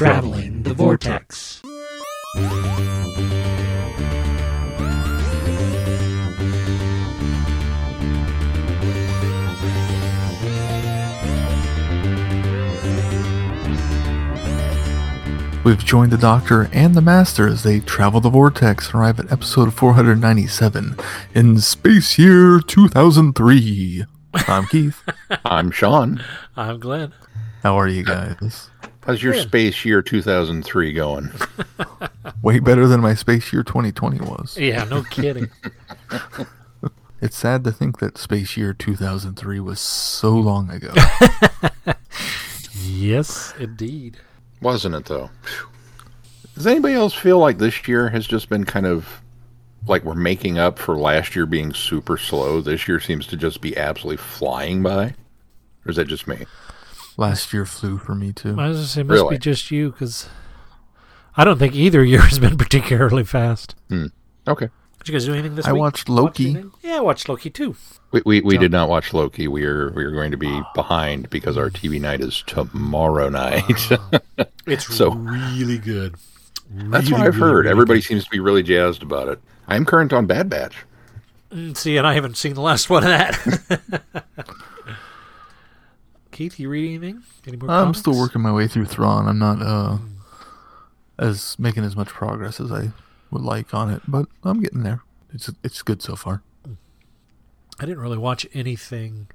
Traveling the Vortex. We've joined the Doctor and the Master as they travel the vortex and arrive at episode 497 in Space Year 2003. I'm Keith. I'm Sean. I'm Glenn. How are you guys? How's your Good. space year 2003 going? Way better than my Space Year 2020 was. Yeah, no kidding. It's sad to think that Space Year 2003 was so long ago. yes, indeed. Wasn't it though? Does anybody else feel like this year has just been kind of like we're making up for last year being super slow? This year seems to just be absolutely flying by. Or is that just me? Last year flew for me too. I was gonna say, it must Really? be just you because I don't think either year has been particularly fast. Okay. Did you guys do anything this I week? I watched Loki. anything? Yeah, I watched Loki too. We, we, we did not watch Loki. We are we are going to be behind because our TV night is tomorrow night. It's So- really good. That's Really, what I've really, heard. really Everybody seems to be really jazzed about it. I am current on Bad Batch. Mm, See, and I haven't seen the last one of that. Keith, you read anything? Any more I'm still working my way through Thrawn. I'm not uh as making as much progress as I would like on it, but I'm getting there. It's it's good so far. I didn't really watch anything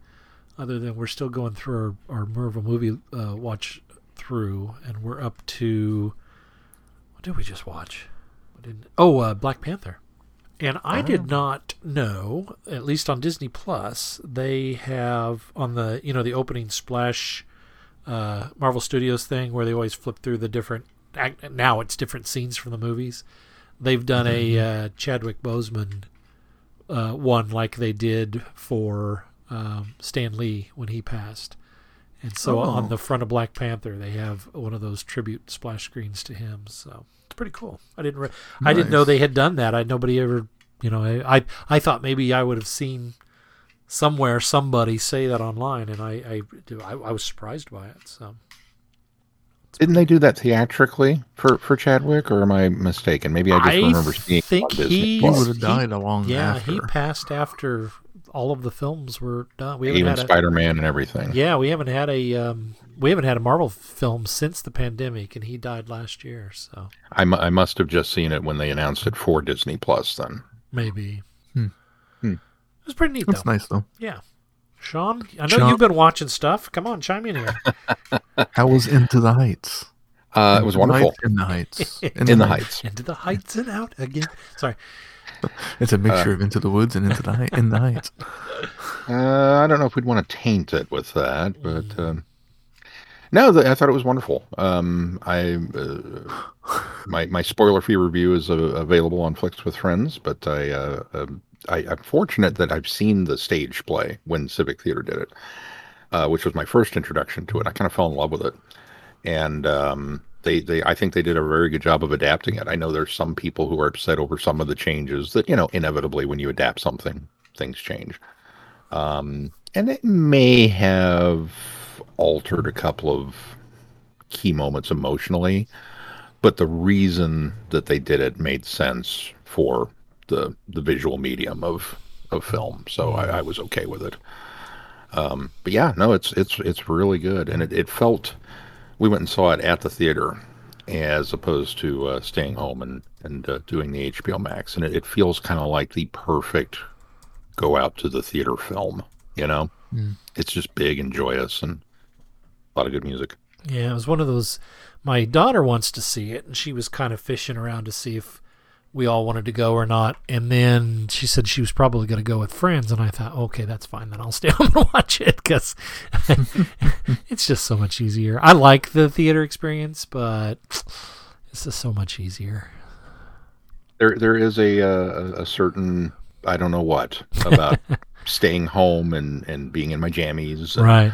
other than we're still going through our, our Marvel movie uh, watch through, and we're up to what did we just watch? Oh, uh, Black Panther. And I did not know, at least on Disney Plus, they have on the you know the opening splash uh, Marvel Studios thing where they always flip through the different. Now it's different scenes from the movies. They've done a uh, Chadwick Boseman uh, one like they did for um, Stan Lee when he passed. And so on Oh. the front of Black Panther, they have one of those tribute splash screens to him. So it's pretty cool. I didn't, re- I didn't know they had done that. I nobody ever, you know, I, I, I thought maybe I would have seen somewhere somebody say that online, and I, I, I, I was surprised by it. So Didn't they do that theatrically for, for Chadwick, or am I mistaken? Maybe I just I remember seeing it think he- He would have died a long yeah, after. he passed after all of the films were done. We even Spider Man and everything. Yeah, we haven't had a um, we haven't had a Marvel film since the pandemic, and he died last year. So I, I must have just seen it when they announced it for Disney Plus. Then maybe Hmm. Hmm. it was pretty neat That's though. nice though. Yeah, Sean, I know Sean- you've been watching stuff. Come on, chime in here. How was Into the Heights? uh, it was wonderful. Heights, in the Heights. In the Heights. Into the heights and out again. Sorry. It's a mixture Uh, of Into the Woods and Into the Heights. In the Heights. Uh, I don't know if we'd want to taint it with that, but um, no, the, I thought it was wonderful. Um, I uh, my my spoiler free review is uh, available on Flicks with Friends, but I, uh, um I I'm fortunate that I've seen the stage play when Civic Theater did it, uh, which was my first introduction to it. I kind of fell in love with it, and um, they they I think they did a very good job of adapting it. I know there's some people who are upset over some of the changes that you know inevitably when you adapt something things change um, and it may have altered a couple of key moments emotionally, but the reason that they did it made sense for the the visual medium of of film, so I, I was okay with it. Um, but yeah, no, it's it's it's really good, and it, it felt. We went and saw it at the theater, as opposed to uh, staying home and and uh, doing the HBO Max, and it, it feels kind of like the perfect go out to the theater film. You know, it's just big and joyous and a lot of good music. Yeah, it was one of those. My daughter wants to see it, and she was kind of fishing around to see if we all wanted to go or not. And then she said she was probably going to go with friends, and I thought, okay, that's fine. Then I'll stay home and watch it because it's just so much easier. I like the theater experience, but it's just so much easier. There, there is a uh, a certain I don't know what about staying home and and being in my jammies, and, Right.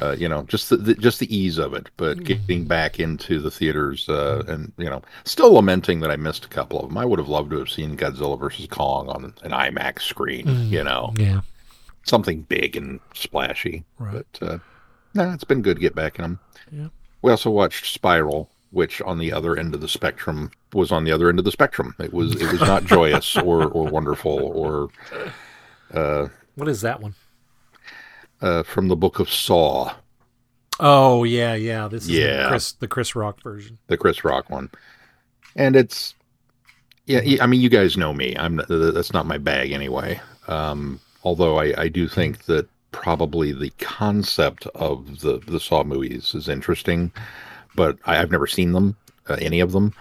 Uh, you know, just the, the just the ease of it. But getting back into the theaters uh, and you know, still lamenting that I missed a couple of them. I would have loved to have seen Godzilla versus Kong on an IMAX screen. You know, Yeah. something big and splashy. Right. But uh, no, it's been good to get back in them. Yeah. We also watched Spiral, which on the other end of the spectrum was on the other end of the spectrum. It was it was not joyous or or wonderful or uh, What is that one? Uh, from the book of Saw, Oh yeah, yeah. This is the Chris the Chris Rock version. the Chris Rock one, and it's yeah. I mean, you guys know me. I'm that's not my bag anyway. Um, although I, I do think that probably the concept of the the Saw movies is interesting, but I, I've never seen them, uh, any of them.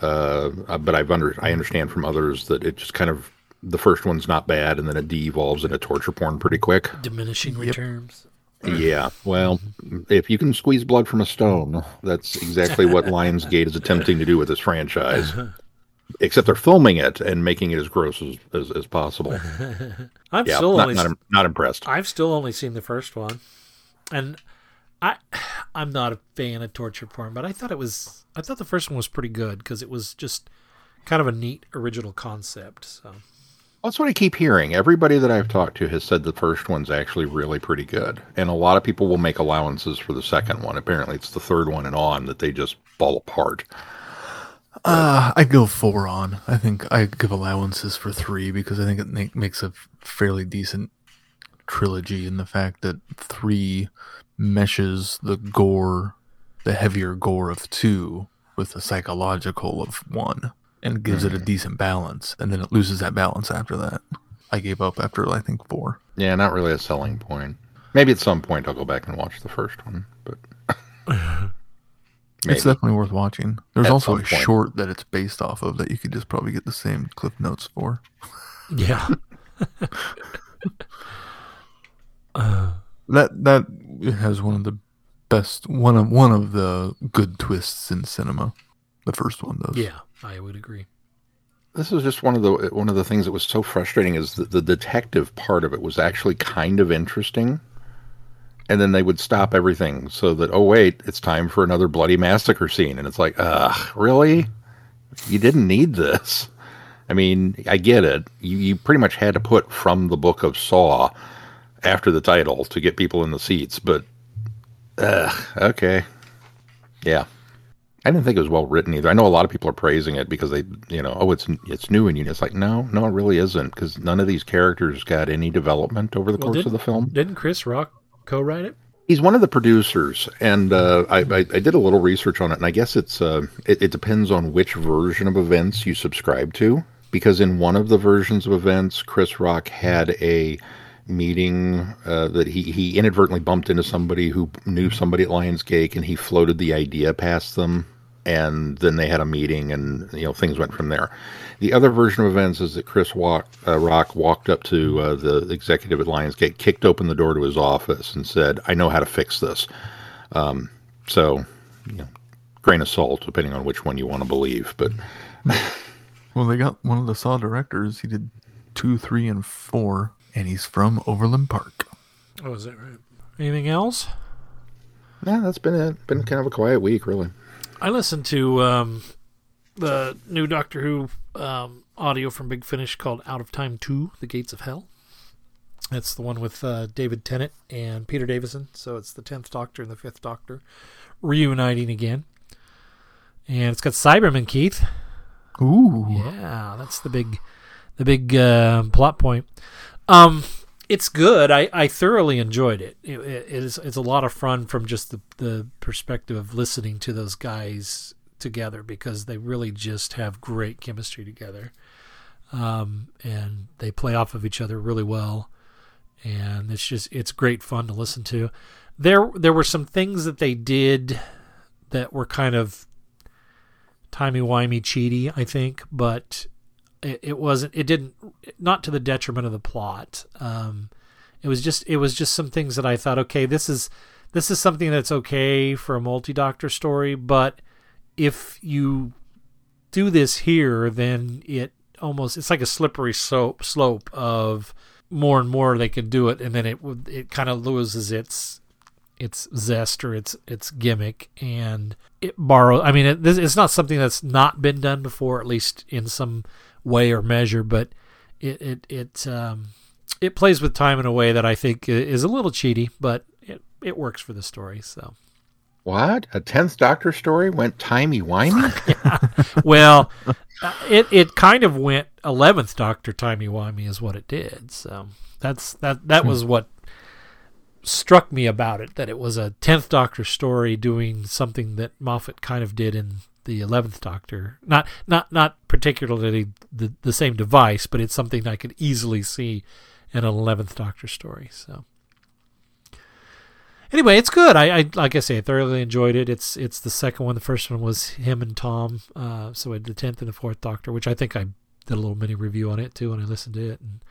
Uh, but I've under I understand from others that it just kind of the first one's not bad, and then it de-evolves into torture porn pretty quick. Diminishing returns. Yeah, well, if you can squeeze blood from a stone, that's exactly what Lionsgate is attempting to do with this franchise. Except they're filming it and making it as gross as, as, as possible. I'm Yeah, still not, only not, not impressed. I've still only seen the first one, and I I'm not a fan of torture porn, but I thought it was I thought the first one was pretty good because it was just kind of a neat original concept. So That's what I keep hearing. Everybody that I've talked to has said the first one's actually really pretty good. And a lot of people will make allowances for the second one. Apparently, it's the third one and on that they just fall apart. Uh, I'd go four on. I think I give allowances for three because I think it make, makes a fairly decent trilogy in the fact that three meshes the gore, the heavier gore of two with the psychological of one and gives it a decent balance. And then it loses that balance after that. I gave up after, I think, four. Yeah, not really a selling point. Maybe at some point I'll go back and watch the first one, but. It's definitely worth watching. There's At also a point. short that it's based off of that you could just probably get the same cliff notes for. yeah, That that has one of the best one of one of the good twists in cinema. The first one does. yeah, I would agree. this is just one of the one of the things that was so frustrating is that the detective part of it was actually kind of interesting. And then they would stop everything so that oh wait it's time for another bloody massacre scene. And it's like ugh really? You didn't need this. I mean i get it. You, you pretty much had to put from the book of saw after the title to get people in the seats but ugh, okay. Yeah I didn't think it was well written either. I know a lot of people are praising it because they, you know, oh, it's it's new and you. It's like no, no, it really isn't because none of these characters got any development over the Well, course of the film. Didn't Chris Rock co-write it? He's one of the producers, and uh, I, I, I did a little research on it, and I guess it's uh, it, it depends on which version of events you subscribe to. Because in one of the versions of events, Chris Rock had a meeting uh, that he, he inadvertently bumped into somebody who knew somebody at Lionsgate, and he floated the idea past them, and then they had a meeting, and you know things went from there. The other version of events is that Chris walk, uh, Rock walked up to uh, the executive at Lionsgate, kicked open the door to his office, and said, "I know how to fix this." Um, so, you know, grain of salt, depending on which one you want to believe. But Well, they got one of the Saw directors. He did two, three, and four, and he's from Overland Park. Oh, is that right? Anything else? yeah, that's been it. Been kind of a quiet week, really. I listened to um, the new Doctor Who um, audio from Big Finish called "Out of Time Two: The Gates of Hell." It's the one with uh, David Tennant and Peter Davison. So it's the tenth Doctor and the fifth Doctor reuniting again, and it's got Cyberman Keith. Ooh. Yeah, that's the big, the big uh, plot point. Um, it's good. I, I thoroughly enjoyed it. It, it is it's a lot of fun from just the the perspective of listening to those guys together because they really just have great chemistry together, um, and they play off of each other really well, and it's just it's great fun to listen to. There there were some things that they did that were kind of timey wimey cheaty, I think, but it, it wasn't. It didn't not to the detriment of the plot. Um, it was just it was just some things that I thought, okay, this is this is something that's okay for a multi doctor story, but if you do this here, then it almost it's like a slippery slope slope of more and more they can do it, and then it it kind of loses its its zest or its its gimmick and it borrows i mean it, it's not something that's not been done before at least in some way or measure but it it it um it plays with time in a way that i think is a little cheaty but it it works for the story so What? A tenth Doctor story went timey wimey? well, uh, it it kind of went eleventh Doctor timey wimey is what it did. So that's that that was what struck me about it that it was a tenth Doctor story doing something that Moffat kind of did in the eleventh Doctor. Not not not particularly the the same device, but it's something I could easily see in an eleventh Doctor story. So anyway, it's good. I, I like I say, I thoroughly enjoyed it. It's it's the second one. The first one was him and Tom. Uh, so the tenth and the fourth Doctor, which I think I did a little mini review on it too when I listened to it. And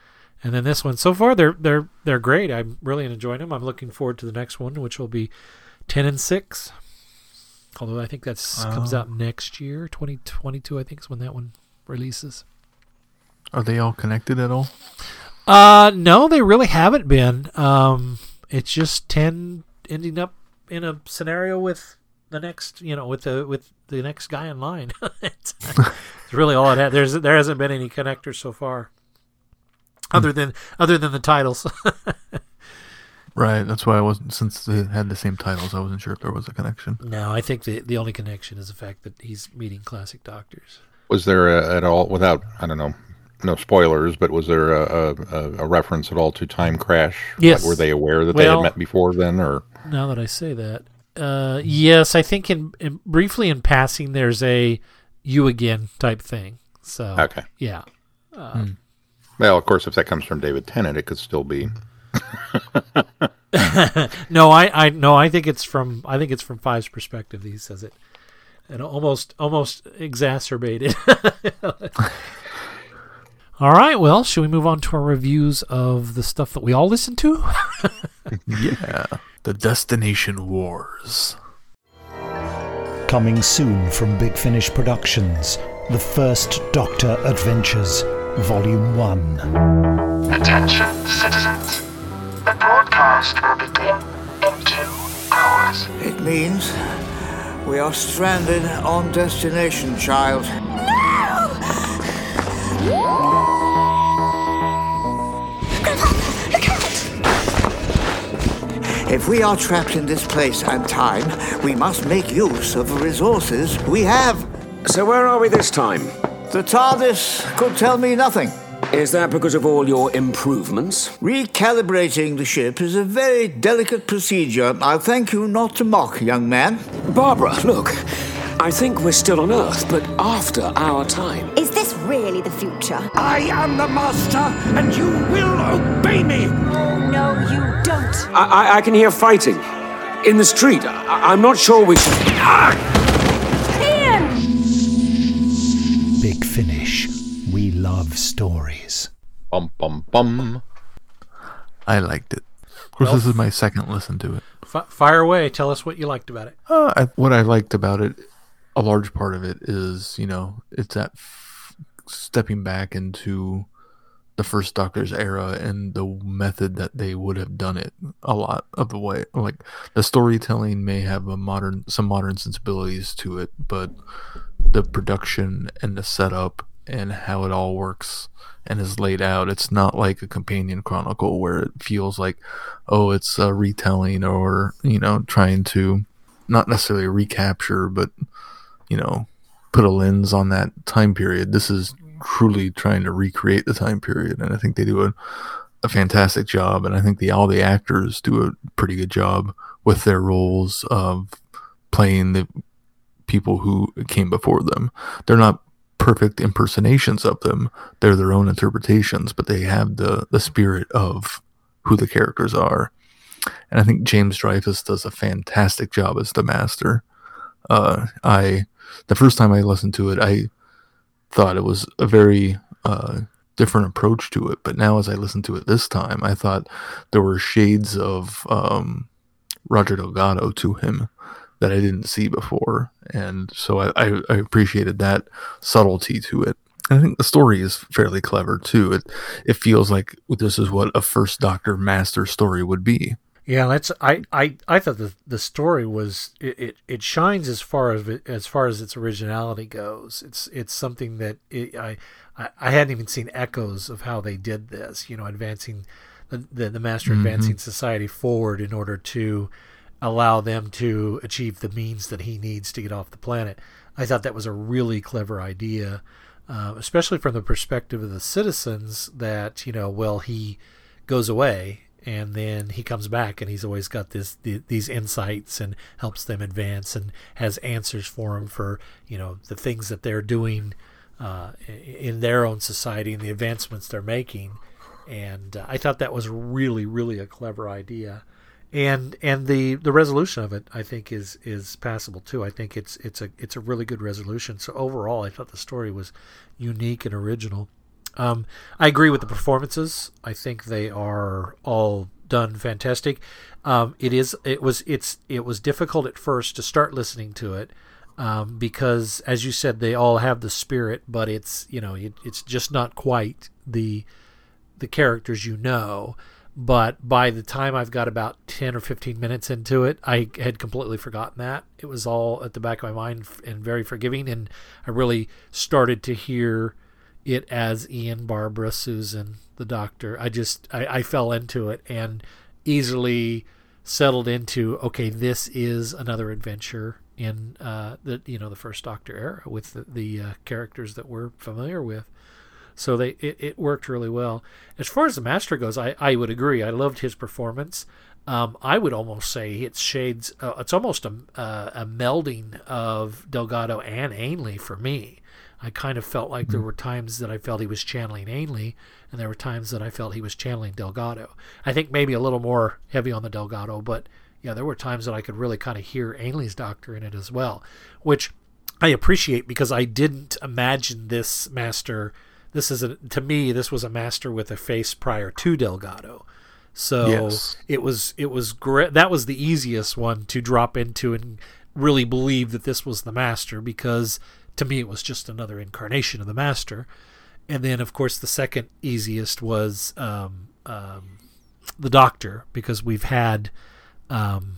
and then this one. So far, they're they're they're great. I'm really enjoying them. I'm looking forward to the next one, which will be ten and six. Although I think that comes Oh. out next year, 2022. I think is when that one releases. Are they all connected at all? Uh, no, they really haven't been. Um, it's just ten ending up in a scenario with the next, you know, with the with the next guy in line. it's, it's really all it had. There's there hasn't been any connectors so far, other than other than the titles. Right. That's why I wasn't. Since they had the same titles, I wasn't sure if there was a connection. no, I think the the only connection is the fact that he's meeting classic doctors. Was there a, at all, without, I don't know, no spoilers, but was there a, a, a reference at all to Time Crash? Yes. Were they aware that they had met before then, or? Now that I say that, uh, yes, I think in, in briefly in passing, there's a you again type thing. So Okay. yeah. Well, of course, if that comes from David Tennant, it could still be. No, I, I no, I think it's from I think it's from Five's perspective. that He says it, and almost almost exacerbated. all right, well, should we move on to our reviews of the stuff that we all listen to? Yeah. The Destination Wars. Coming soon from Big Finish Productions, The First Doctor Adventures, Volume 1. Attention, citizens. The broadcast will begin in two hours. It means we are stranded on destination, child. No! If we are trapped in this place and time, we must make use of the resources we have. So where are we this time? The TARDIS could tell me nothing. Is that because of all your improvements? Recalibrating the ship is a very delicate procedure. I'll thank you not to mock, young man. Barbara, look. I think we're still on Earth, but after our time. Is this really the future? I am the master, and you will obey me. Oh, no, you don't. I, I, I can hear fighting. In the street. I, I'm not sure we should. Ah! Ian! Big Finish. We love stories. Bum, bum, bum. I liked it. Of course, this is my second listen to it. F- fire away. Tell us what you liked about it. Uh, I, what I liked about it, a large part of it is, you know, it's that f- stepping back into the first Doctor's era and the method that they would have done it a lot of the way. Like the storytelling may have a modern, some modern sensibilities to it, but the production and the setup and how it all works and is laid out. It's not like a companion chronicle where it feels like, oh, it's a retelling or, you know, trying to not necessarily recapture, but, you know, put a lens on that time period. This is truly trying to recreate the time period. And I think they do a, a fantastic job. And I think the, all the actors do a pretty good job with their roles of playing the people who came before them. They're not perfect impersonations of them. They're their own interpretations, but they have the the spirit of who the characters are. And I think James Dreyfus does a fantastic job as the master. Uh, I the first time I listened to it, I thought it was a very uh, different approach to it. But now, as I listened to it this time, I thought there were shades of um, Roger Delgado to him that I didn't see before, and so I, I, I appreciated that subtlety to it. And I think the story is fairly clever too. It it feels like this is what a first Doctor Master story would be. Yeah, that's I, I, I thought the the story was it, it, it shines as far as as far as its originality goes. It's it's something that it, I, I I hadn't even seen echoes of how they did this. You know, advancing the the, the master mm-hmm. advancing society forward in order to allow them to achieve the means that he needs to get off the planet. I thought that was a really clever idea, uh, especially from the perspective of the citizens. That you know, well, he goes away and then he comes back and he's always got this the, these insights and helps them advance and has answers for them for you know the things that they're doing uh, in their own society and the advancements they're making and uh, I thought that was really really a clever idea and and the the resolution of it I think is is passable too I think it's it's a it's a really good resolution so overall I thought the story was unique and original um, I agree with the performances. I think they are all done fantastic. Um, it is it was it's it was difficult at first to start listening to it um, because, as you said, they all have the spirit, but it's you know it, it's just not quite the the characters you know. But by the time I've got about ten or fifteen minutes into it, I had completely forgotten that it was all at the back of my mind and very forgiving, and I really started to hear it as Ian, Barbara, Susan, the doctor. I just I, I fell into it and easily settled into okay, this is another adventure in uh, the you know the first Doctor era with the, the uh, characters that we're familiar with. So they it, it worked really well. As far as the master goes, I, I would agree. I loved his performance. Um, I would almost say it's shades. Uh, it's almost a, uh, a melding of Delgado and Ainley for me. I kind of felt like there were times that I felt he was channeling Ainley, and there were times that I felt he was channeling Delgado. I think maybe a little more heavy on the Delgado, but yeah, there were times that I could really kind of hear Ainley's doctor in it as well, which I appreciate because I didn't imagine this master. This is a, to me, this was a master with a face prior to Delgado. So Yes. it was it was great. That was the easiest one to drop into and really believe that this was the master because to me it was just another incarnation of the master. And then of course the second easiest was um, um, the doctor because we've had um,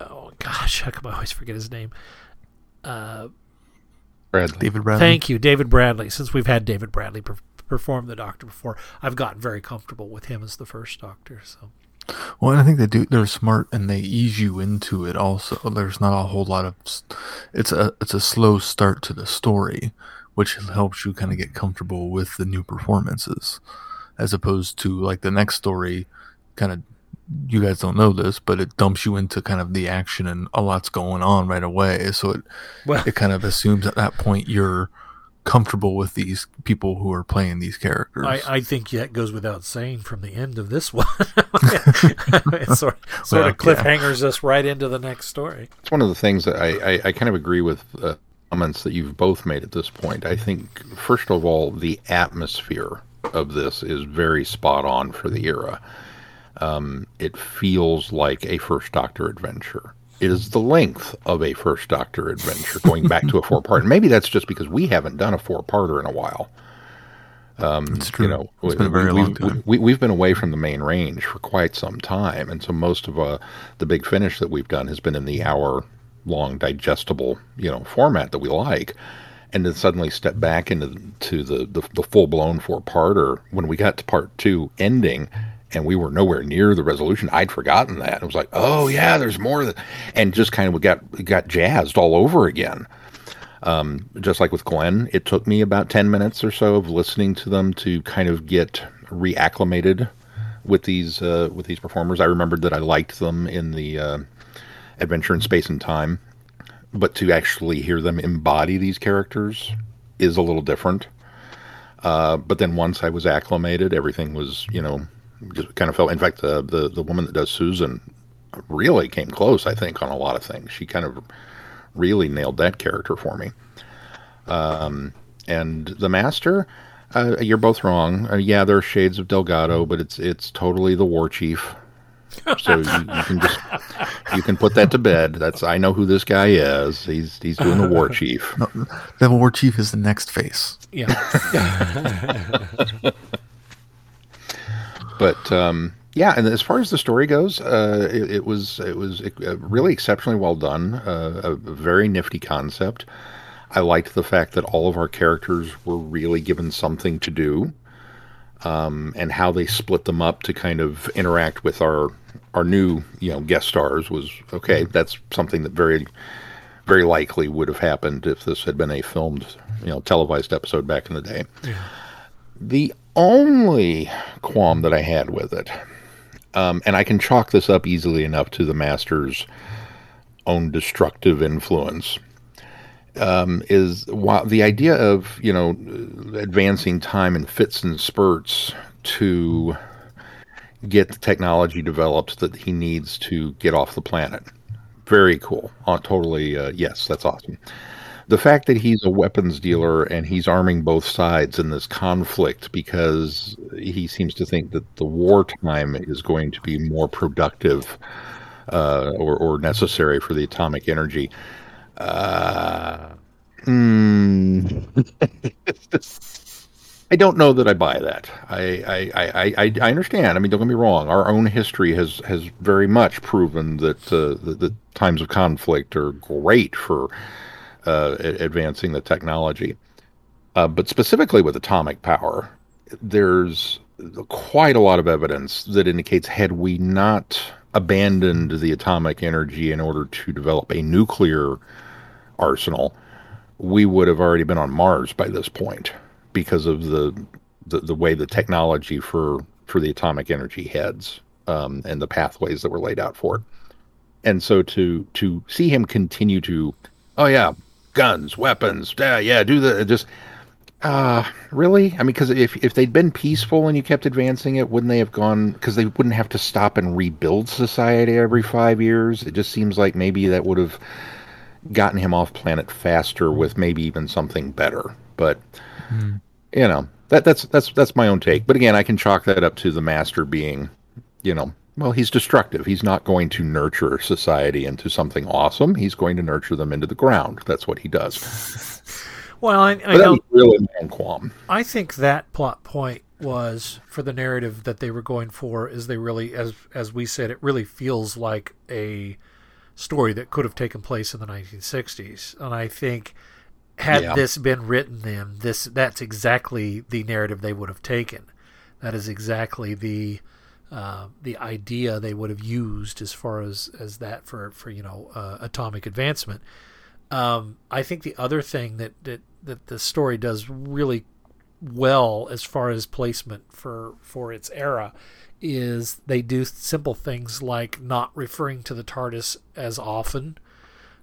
oh gosh how come I always forget his name. Uh, Bradley. David Bradley. Thank you, David Bradley. Since we've had David Bradley per- perform the Doctor before, I've gotten very comfortable with him as the first Doctor. So Well, and I think they do. They're smart and they ease you into it. Also, there's not a whole lot of. It's a it's a slow start to the story, which helps you kind of get comfortable with the new performances, as opposed to like the next story, kind of. You guys don't know this, but it dumps you into kind of the action and a lot's going on right away. So it well, it kind of assumes at that point you're comfortable with these people who are playing these characters. I, I think that goes without saying from the end of this one. it sort, sort Well, of cliffhangers us right into the next story. It's one of the things that I, I, I kind of agree with uh, comments that you've both made at this point. I think, first of all, the atmosphere of this is very spot on for the era. Um, it feels like a First Doctor adventure. It is the length of a First Doctor adventure, going back to a four part. Maybe that's just because we haven't done a four parter in a while. it's true. You know, it's been a very we, long we've, time. We, we've been away from the main range for quite some time, and so most of uh, the big finish that we've done has been in the hour-long digestible, you know, format that we like. And then suddenly step back into to the, the, the full-blown four-parter when we got to part two ending, and we were nowhere near the resolution. I'd forgotten that. It was like, oh yeah, there's more, and just kind of got got jazzed all over again just like with Glenn, it took me about 10 minutes or so of listening to them to kind of get reacclimated with these uh, with these performers. I remembered that I liked them in the uh, Adventure in Space and Time, but to actually hear them embody these characters is a little different. Uh, but then once I was acclimated, everything was, you know, just kind of felt. In fact, the, the the woman that does Susan really came close. I think on a lot of things. She kind of really nailed that character for me. Um, and the master, uh, you're both wrong. Uh, yeah, there are shades of Delgado, but it's it's totally the war chief. So you, you can just you can put that to bed. That's I know who this guy is. He's he's doing the war chief. The War Chief is the next face. Yeah, but um, yeah, and as far as the story goes, uh, it, it was it was uh, really exceptionally well done. Uh, a very nifty concept. I liked the fact that all of our characters were really given something to do. um, and how they split them up to kind of interact with our our new you know guest stars was okay. That's something that very very likely would have happened if this had been a filmed you know televised episode back in the day. The only qualm that I had with it, um, and I can chalk this up easily enough to the master's own destructive influence, um, is while the idea of you know advancing time in fits and spurts to get the technology developed that he needs to get off the planet. Very cool. Uh, totally, uh, yes, that's awesome. The fact that he's a weapons dealer and he's arming both sides in this conflict because he seems to think that the wartime is going to be more productive uh, or, or necessary for the atomic energy. Uh, mm, I don't know that I buy that. I, I, I, I, I understand. I mean, don't get me wrong. Our own history has, has very much proven that uh, the, the times of conflict are great for uh, advancing the technology. Uh, but specifically with atomic power, there's quite a lot of evidence that indicates had we not abandoned the atomic energy in order to develop a nuclear arsenal, we would have already been on Mars by this point because of the the, the way the technology for for the atomic energy heads um, and the pathways that were laid out for it. And so to to see him continue to, oh yeah, guns, weapons, yeah, yeah, do the just. Uh, really? I mean, because if if they'd been peaceful and you kept advancing it, wouldn't they have gone? Because they wouldn't have to stop and rebuild society every five years. It just seems like maybe that would have gotten him off planet faster with maybe even something better. But you know that that's that's that's my own take. But again, I can chalk that up to the master being, you know, well, he's destructive. He's not going to nurture society into something awesome. He's going to nurture them into the ground. That's what he does. Well, I, I But that know. was really own qualm. I think that plot point was for the narrative that they were going for is they really as as we said it really feels like a story that could have taken place in the 1960s and I think had Yeah. this been written then this that's exactly the narrative they would have taken that is exactly the uh, the idea they would have used as far as as that for for you know uh, atomic advancement um, I think the other thing that, that that the story does really well as far as placement for for its era is they do simple things like not referring to the TARDIS as often.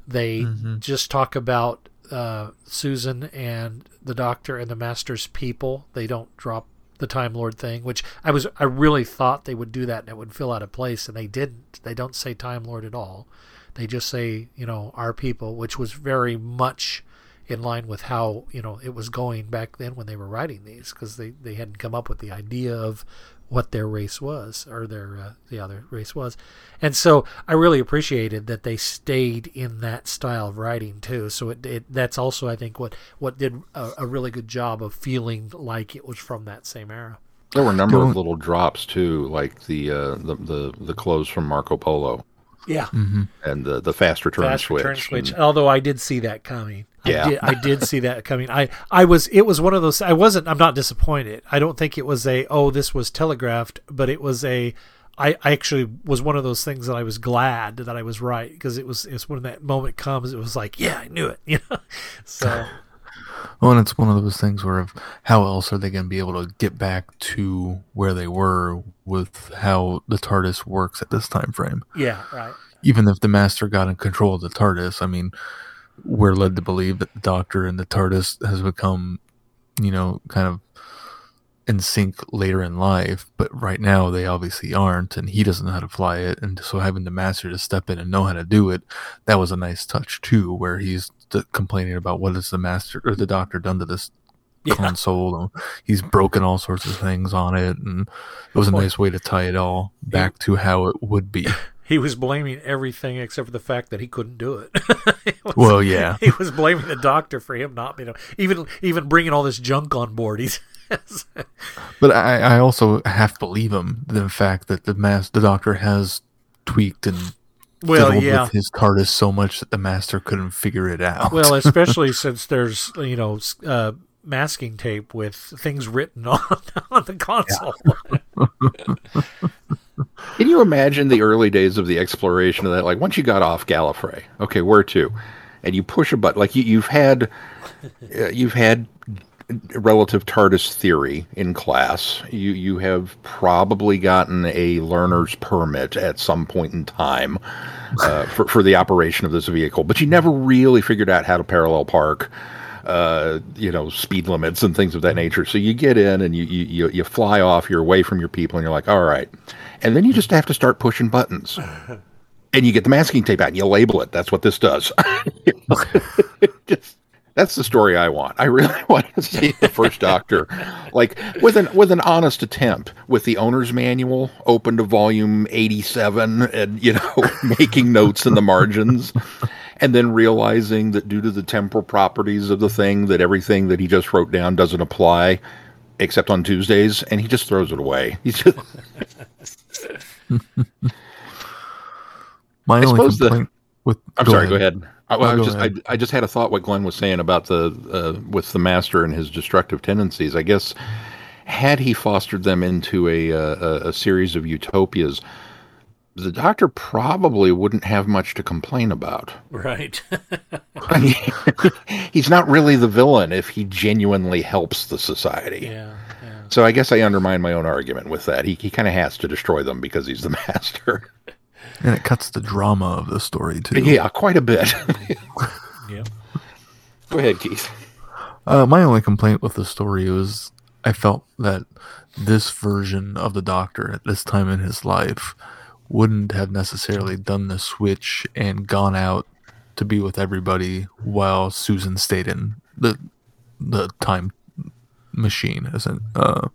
They just talk about uh, Susan and the Doctor and the Master's people. They don't drop the Time Lord thing, which I was I really thought they would do that and it would feel out of place, and they didn't. They don't say Time Lord at all. They just say you know our people, which was very much in line with how you know it was going back then when they were writing these because they, they hadn't come up with the idea of what their race was or their uh, the other race was. And so i really appreciated that they stayed in that style of writing too. So it, it that's also i think what what did a, a really good job of feeling like it was from that same era. There were a number Don't- of little drops too, like the uh, the, the the clothes from Marco Polo yeah mm-hmm. and the the fast return fast switch. return switch. and- Although I did see that coming. Yeah. I did, I did see that coming. I, I was it was one of those I wasn't I'm not disappointed. I don't think it was a oh this was telegraphed, but it was a I, I actually was one of those things that I was glad that I was right because it was it's when that moment comes it was like yeah I knew it you know so Well, and it's one of those things where of how else are they going to be able to get back to where they were with how the TARDIS works at this time frame? yeah right Even if the Master got in control of the TARDIS, I mean, we're led to believe that the Doctor and the TARDIS has become, you know, kind of in sync later in life. But right now, they obviously aren't, and he doesn't know how to fly it. And so having the Master to step in and know how to do it, that was a nice touch too, where he's complaining about what has the Master or the Doctor done to this Yeah. console. and He's broken all sorts of things on it, and it was a nice way to tie it all back to how it would be. he was blaming everything except for the fact that he couldn't do it. It was- Well, yeah. he was blaming the doctor for him not being even even bringing all this junk on board. He's But I, I also half believe him the fact that the mas- the doctor has tweaked and well yeah with his TARDIS so much that the master couldn't figure it out. Well, especially since there's you know uh, masking tape with things written on on the console. Can you imagine the early days of the exploration of that? Like once you got off Gallifrey, okay, where to? And you push a button. Like you, you've had, uh, you've had relative TARDIS theory in class. You you have probably gotten a learner's permit at some point in time uh, for for the operation of this vehicle, but you never really figured out how to parallel park. Uh, you know, speed limits and things of that nature. So you get in and you, you you you fly off. You're away from your people, and you're like, all right. And then you just have to start pushing buttons, and you get the masking tape out and you label it. That's what this does. just that's the story I want. I really want to see the first Doctor, like with an with an honest attempt, with the owner's manual open to volume eighty seven, and you know making notes in the margins, and then realizing that due to the temporal properties of the thing, that everything that he just wrote down doesn't apply, except on Tuesdays, and he just throws it away. He's just. My I only suppose the- complaint with I'm sorry. Go ahead. I, No, I was just I. I just had a thought what Glenn was saying about the uh, with the master and his destructive tendencies. I guess had he fostered them into a uh, a, a series of utopias, the doctor probably wouldn't have much to complain about. right. Mean, he's not really the villain if he genuinely helps the society. yeah. Yeah. So I guess I undermine my own argument with that. He he kind of has to destroy them because he's the master. And it cuts the drama of the story too. yeah, quite a bit. Yeah. Go ahead, Keith. Uh, my only complaint with the story was I felt that this version of the Doctor at this time in his life wouldn't have necessarily done the switch and gone out to be with everybody while Susan stayed in the the time machine, isn't uh,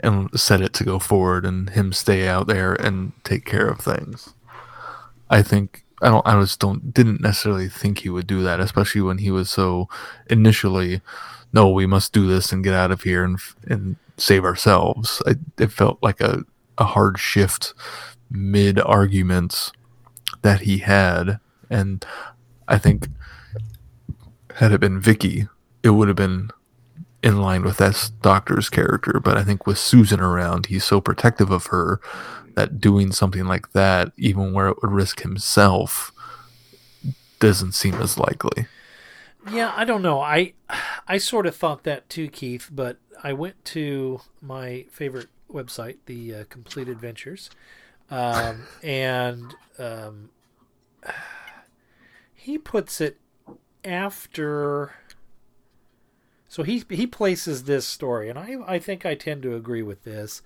and set it to go forward, and him stay out there and take care of things. I think I don't. I just don't. Didn't necessarily think he would do that, especially when he was so initially. No, we must do this and get out of here and and save ourselves. I, it felt like a a hard shift mid arguments that he had, and I think had it been Vicky, it would have been in line with that doctor's character. But I think with Susan around, he's so protective of her that doing something like that, even where it would risk himself, doesn't seem as likely. Yeah, I don't know. I I sort of thought that too, Keith. But I went to my favorite website, the uh, Complete Adventures, um, and um, he puts it after. So he he places this story, and I I think I tend to agree with this.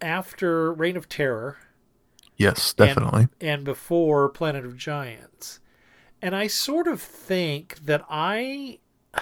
After Reign of Terror, Yes, and- definitely. and, before Planet of Giants. And I sort of think that I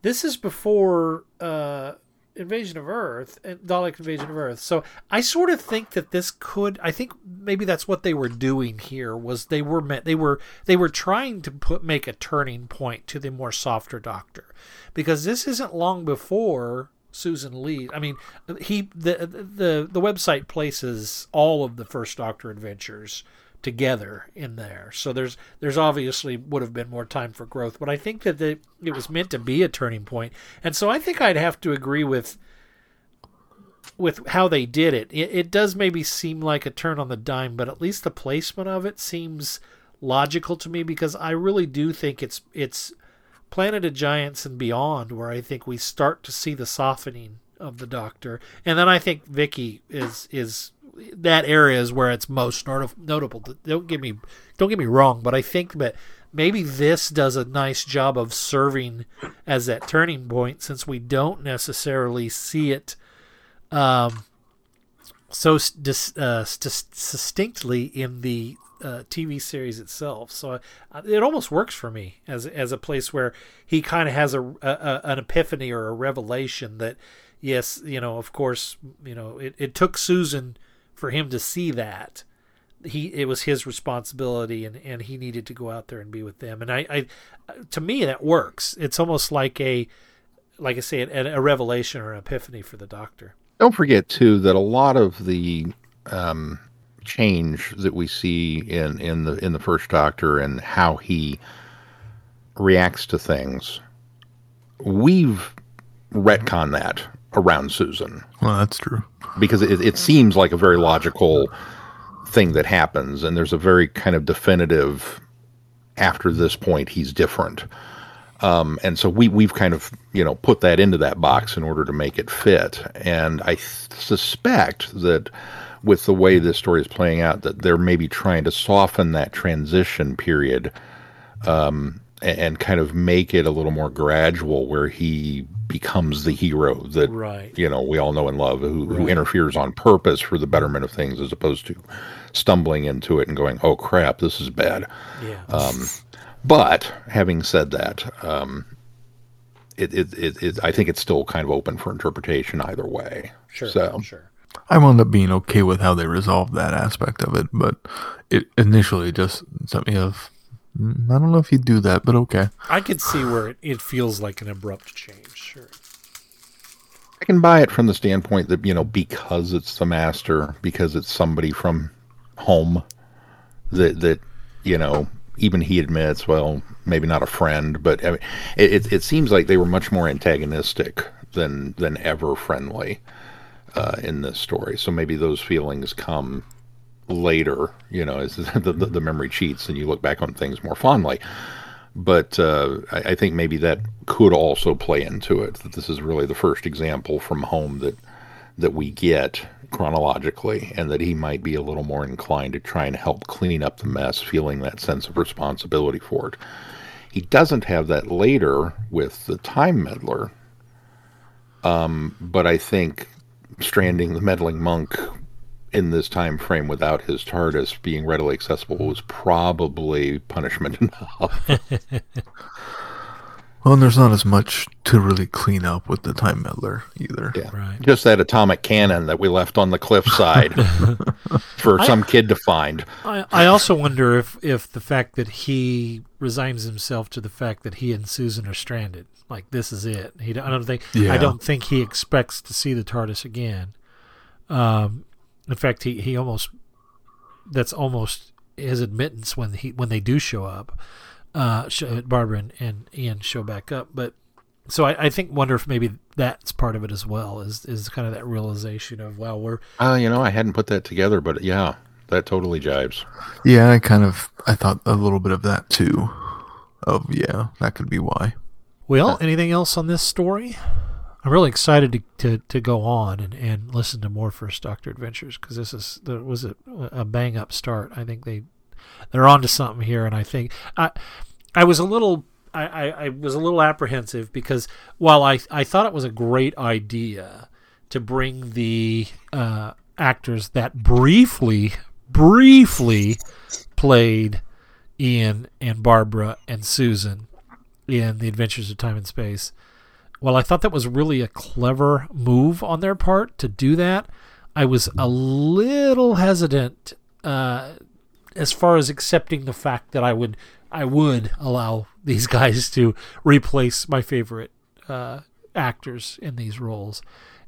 this is before uh Invasion of Earth and Dalek Invasion of Earth. So I sort of think that this could I think maybe that's what they were doing here was they were meant they were they were trying to put make a turning point to the more softer doctor. Because this isn't long before Susan Lee. I mean, he the the the website places all of the first Doctor adventures together in there. So there's there's obviously would have been more time for growth, but I think that the, it was meant to be a turning point. And so I think I'd have to agree with with how they did it. It, it does maybe seem like a turn on the dime, but at least the placement of it seems logical to me because I really do think it's it's Planet of Giants and beyond where I think we start to see the softening of the Doctor, and then I think Vicky is is that area is where it's most not- notable. Don't get me don't get me wrong, but I think that maybe this does a nice job of serving as that turning point since we don't necessarily see it um, so dis, uh, st- distinctly in the uh, TV series itself. So uh, it almost works for me as as a place where he kind of has a, a an epiphany or a revelation that yes, you know, of course, you know, it, it took Susan for him to see that he it was his responsibility and and he needed to go out there and be with them. And I, I to me that works. It's almost like a like I say a, a revelation or an epiphany for the doctor. Don't forget too that a lot of the um, change that we see in in the in the first Doctor and how he reacts to things, we've retconned that around Susan Well, that's true. because it, it seems like a very logical thing that happens, and there's a very kind of definitive. After this point, he's different, um, and so we we've kind of you know put that into that box in order to make it fit. And I th- suspect that with the way this story is playing out, that they're maybe trying to soften that transition period um, and kind of make it a little more gradual, where he becomes the hero that Right. you know we all know and love, who, who interferes on purpose for the betterment of things, as opposed to stumbling into it and going, "Oh crap, this is bad." Yeah. Um, but having said that, um, it, it, it, it, I think it's still kind of open for interpretation either way. Sure. So, Sure. I wound up being okay with how they resolved that aspect of it, but it initially just sent me of, "Mm, I don't know if you do that, but okay. I could see where it, it feels like an abrupt change. Sure. I can buy it from the standpoint that you know because it's the master, because it's somebody from home, that that you know even he admits, well, maybe not a friend, but I mean, it, it it seems like they were much more antagonistic than than ever friendly uh, in this story. So maybe those feelings come later, you know, as the, the, the memory cheats and you look back on things more fondly. But uh, I, I think maybe that could also play into it. That this is really the first example from home that that we get chronologically, and that he might be a little more inclined to try and help clean up the mess, feeling that sense of responsibility for it. He doesn't have that later with the time meddler, um, but I think stranding the meddling monk in this time frame without his TARDIS being readily accessible was probably punishment enough. Well, and there's not as much to really clean up with the time meddler either. Yeah. Right. Just that atomic cannon that we left on the cliffside for some kid to find. I, I also wonder if, if the fact that he resigns himself to the fact that he and Susan are stranded, like this is it. He, I don't think yeah. I don't think he expects to see the TARDIS again. Um, in fact, he, he almost that's almost his admittance when he when they do show up. Uh, sh- Barbara and, and Ian show back up, but so I, I think wonder if maybe that's part of it as well. Is is kind of that realization of wow, we're Uh, you know, I hadn't put that together, but yeah, that totally jives. Yeah, I kind of I thought a little bit of that too. Of yeah, that could be why. Well, anything else on this story? I'm really excited to, to, to go on and, and listen to more First Doctor Adventures because this is there was a, a bang up start. I think they they're onto something here, and I think I I was a little I, I, I was a little apprehensive because while I I thought it was a great idea to bring the uh, actors that briefly briefly played Ian and Barbara and Susan in The Adventures of Time and Space. While I thought that was really a clever move on their part to do that, I was a little hesitant uh, as far as accepting the fact that I would I would allow these guys to replace my favorite uh, actors in these roles,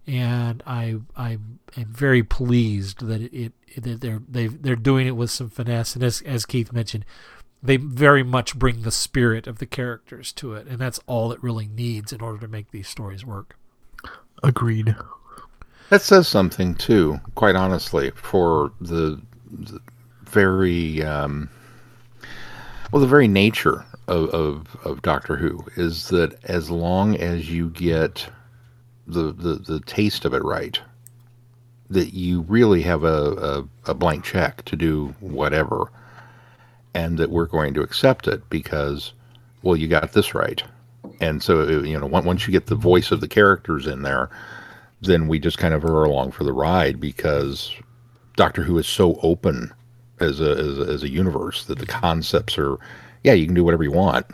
and I I am very pleased that it, it that they're they they're doing it with some finesse, and as as Keith mentioned, they very much bring the spirit of the characters to it, and that's all it really needs in order to make these stories work. Agreed. That says something too, quite honestly, for the, the very um, well, the very nature of, of of Doctor Who is that as long as you get the the, the taste of it right, that you really have a, a, a blank check to do whatever, and that we're going to accept it because, well, you got this right, and so uh, you know once you get the voice of the characters in there then we just kind of are along for the ride because Doctor Who is so open as a as a, as a universe that the concepts are, yeah, you can do whatever you want,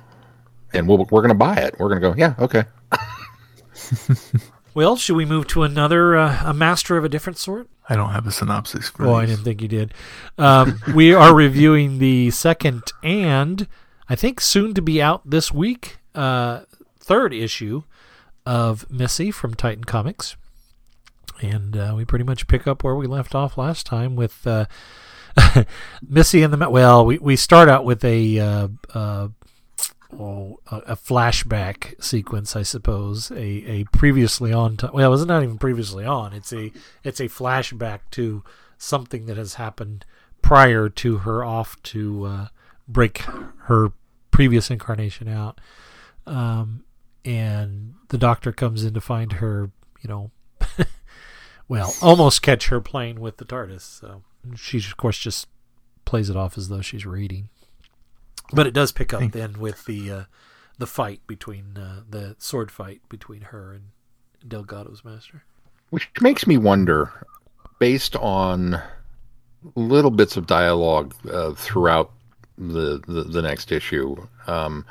and we'll, we're going to buy it. We're going to go, yeah, okay. Well, should we move to another uh, a master of a different sort? I don't have a synopsis for Oh, I didn't think you did. Um, we are reviewing the second and I think soon to be out this week, uh, third issue of Missy from Titan Comics. And uh, we pretty much pick up where we left off last time with uh, Missy and the well, we, we start out with a uh, uh, oh, a, flashback sequence, I suppose, a, a previously on. T- well, it's not even previously on. It's a it's a flashback to something that has happened prior to her off to uh, break her previous incarnation out. Um, and the doctor comes in to find her, you know, well, almost catch her playing with the TARDIS. So she, of course, just plays it off as though she's reading. But it does pick up then with the uh, the fight between uh, the sword fight between her and Delgado's master. Which makes me wonder, based on little bits of dialogue uh, throughout the, the, the next issue, um,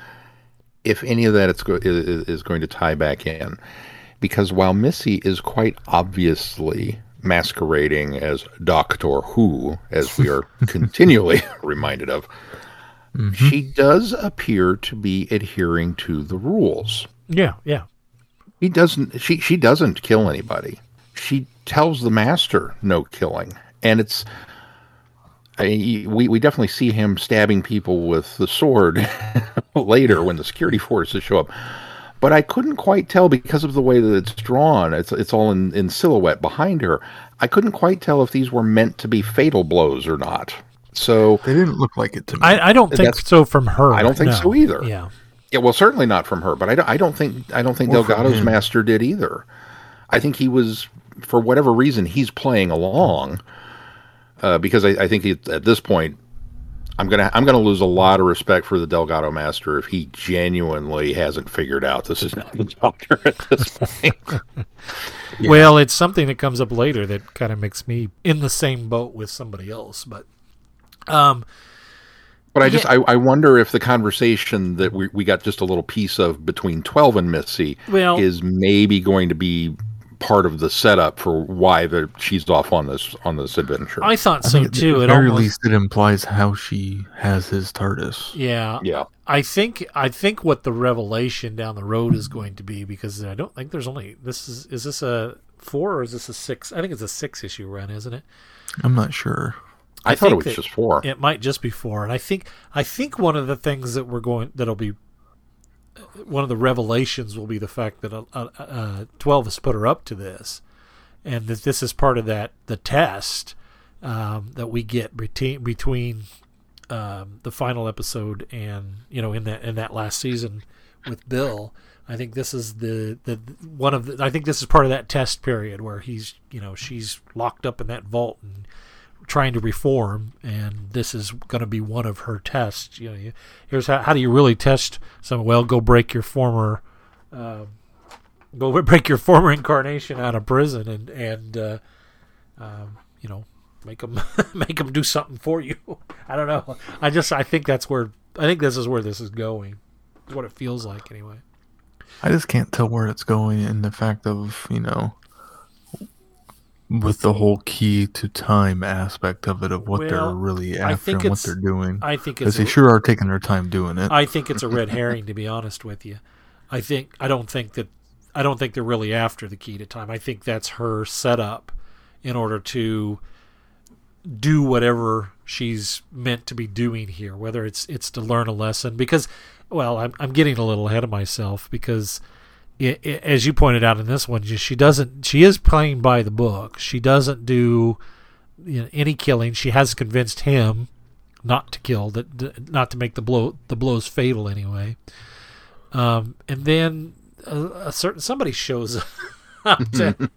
if any of that is, go- is, is going to tie back in. Because while Missy is quite obviously masquerading as Doctor Who, as we are continually reminded of, Mm-hmm. she does appear to be adhering to the rules. Yeah, yeah. He doesn't. She she doesn't kill anybody. She tells the master no killing, and it's. I, we we definitely see him stabbing people with the sword later when the security forces show up, but I couldn't quite tell because of the way that it's drawn. It's it's all in, in silhouette behind her. I couldn't quite tell if these were meant to be fatal blows or not. So They didn't look like it to me. I, I don't think That's- so from her. I don't think no. so either. Yeah. Yeah, well, certainly not from her, but I don't, I don't think I don't think Or Delgado's master did either. I think he was, for whatever reason, he's playing along, uh, because I, I think he, at this point, I'm gonna I'm gonna lose a lot of respect for the Delgado master if he genuinely hasn't figured out this is not the doctor at this point. Well, it's something that comes up later that kind of makes me in the same boat with somebody else. But um, But I just I, I wonder if the conversation that we, we got just a little piece of between twelve and Missy Well- is maybe going to be part of the setup for why the she's off on this on this adventure. I thought I so too. at the very almost, least, it implies how she has his TARDIS. yeah, yeah. I think I think what the revelation down the road is going to be because I don't think there's only this is is this a four or is this a six? I think it's a six issue run, isn't it? I'm not sure. I, thought it was just four. It might just be four, and I think I think one of the things that we're going that'll be one of the revelations will be the fact that uh, uh, uh, twelve has put her up to this, and that this is part of that the test um, that we get between between um, the final episode and you know in that in that last season with Bill. I think this is the, the one of the I think this is part of that test period where he's you know she's locked up in that vault and trying to reform, and this is going to be one of her tests. You know, you, here's how, how do you really test someone? Well, go break your former, um, go break your former incarnation out of prison, and and uh, um, you know, make them make them do something for you. I don't know. I just I think that's where I think this is where this is going. What it feels like anyway. I just can't tell where it's going in the fact of, you know, with the whole key to time aspect of it, of what Well, they're really after and what they're doing. I think Because it's they sure are taking their time doing it. I think it's a red herring to be honest with you. I think I don't think that I don't think they're really after the key to time. I think that's her setup in order to do whatever she's meant to be doing here, whether it's it's to learn a lesson because well, I'm I'm getting a little ahead of myself because as you pointed out in this one, she doesn't she is playing by the book. She doesn't do you know, any killing. She has convinced him not to kill, that not to make the blow the blows fatal anyway. Um, and then a, a certain somebody shows up to,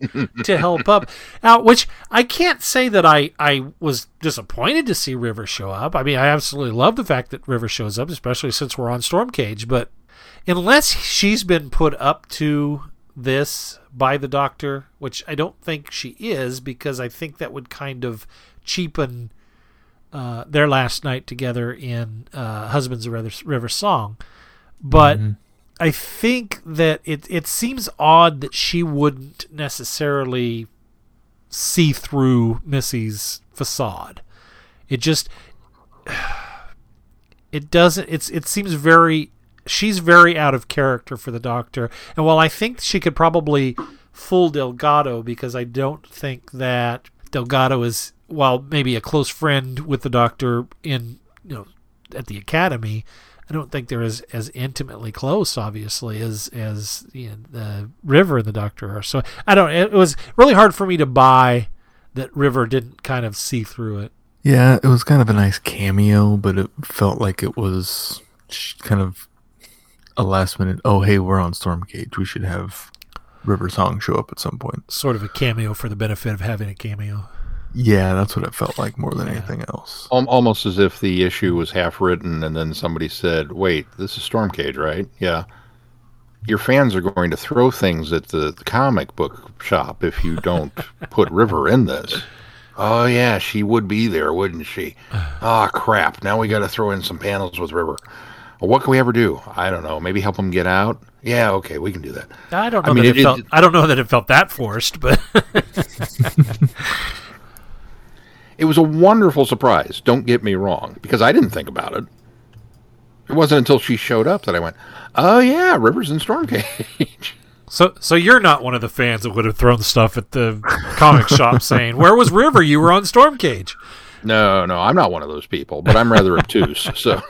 to help up out, which I can't say that I I was disappointed to see River show up. I mean, I absolutely love the fact that River shows up, especially since we're on Storm Cage. But unless she's been put up to this by the Doctor, which I don't think she is, because I think that would kind of cheapen uh, their last night together in uh, Husbands of River, River Song. But I think that it it seems odd that she wouldn't necessarily see through Missy's facade. It just it doesn't it's it seems very she's very out of character for the doctor. And while I think she could probably fool Delgado because I don't think that Delgado is while maybe a close friend with the doctor in you know at the academy, I don't think they're as, as intimately close, obviously, as as you know, the River and the Doctor are. So I don't. It was really hard for me to buy that River didn't kind of see through it. Yeah, it was kind of a nice cameo, but it felt like it was kind of a last minute. Oh, hey, we're on Stormcage. We should have River Song show up at some point. Sort of a cameo for the benefit of having a cameo. Yeah, that's what it felt like more than anything else. Al- Almost as if the issue was half written, and then somebody said, "Wait, this is Stormcage, right? Yeah. Your fans are going to throw things at the, the comic book shop if you don't put River in this." Oh yeah, she would be there, wouldn't she? Ah, crap! Now we got to throw in some panels with River. Well, what can we ever do? I don't know. Maybe help them get out. Yeah, okay, we can do that. I don't I know mean, that it, it- felt. it- I don't know that it felt that forced, but It was a wonderful surprise. Don't get me wrong, because I didn't think about it. It wasn't until she showed up that I went, "Oh yeah, River's in Stormcage." so so you're not one of the fans that would have thrown stuff at the comic shop saying, "Where was River? You were on Stormcage." No, no, I'm not one of those people, but I'm rather obtuse. So,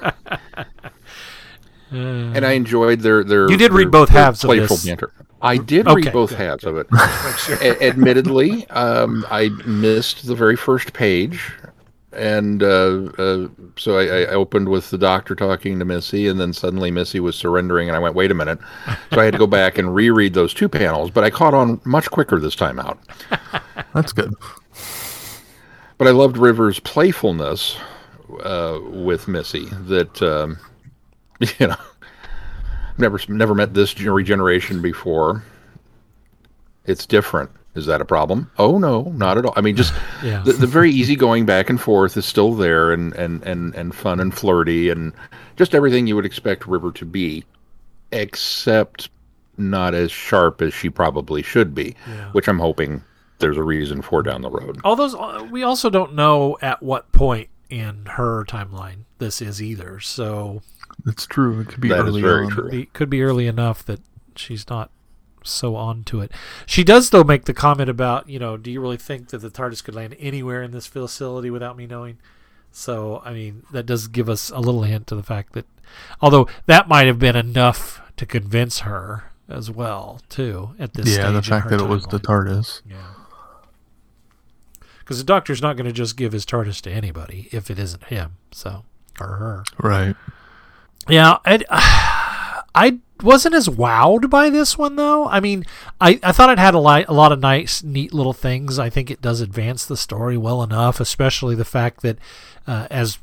and I enjoyed their their. You did read their- both their halves of playful this. banter. I did Okay, read both good, halves of it. A- admittedly, um, I missed the very first page, and uh, uh, so I, I opened with the doctor talking to Missy, and then suddenly Missy was surrendering, and I went, "Wait a minute!" So I had to go back and reread those two panels, but I caught on much quicker this time out. That's good. But I loved River's playfulness uh, with Missy. That um, you know, never never met this gen- regeneration before. It's different. Is that a problem? Oh no, not at all. I mean, just Yeah. the, the very easy going back and forth is still there, and and and and fun and flirty, and just everything you would expect River to be, except not as sharp as she probably should be, which I'm hoping there's a reason for down the road. All those uh, we also don't know at what point in her timeline this is either. So It's true. It could be That is early very on. true. be, could be early enough that she's not so on to it. She does though make the comment about, you know, do you really think that the TARDIS could land anywhere in this facility without me knowing? So, I mean, that does give us a little hint to the fact that although that might have been enough to convince her as well, too, at this Yeah, the stage in fact her that it was the. TARDIS. Yeah. Because the doctor's not going to just give his TARDIS to anybody if it isn't him, so or her. Right. Yeah, I, I wasn't as wowed by this one though. I mean, I, I thought it had a lot a lot of nice, neat little things. I think it does advance the story well enough, especially the fact that, uh, as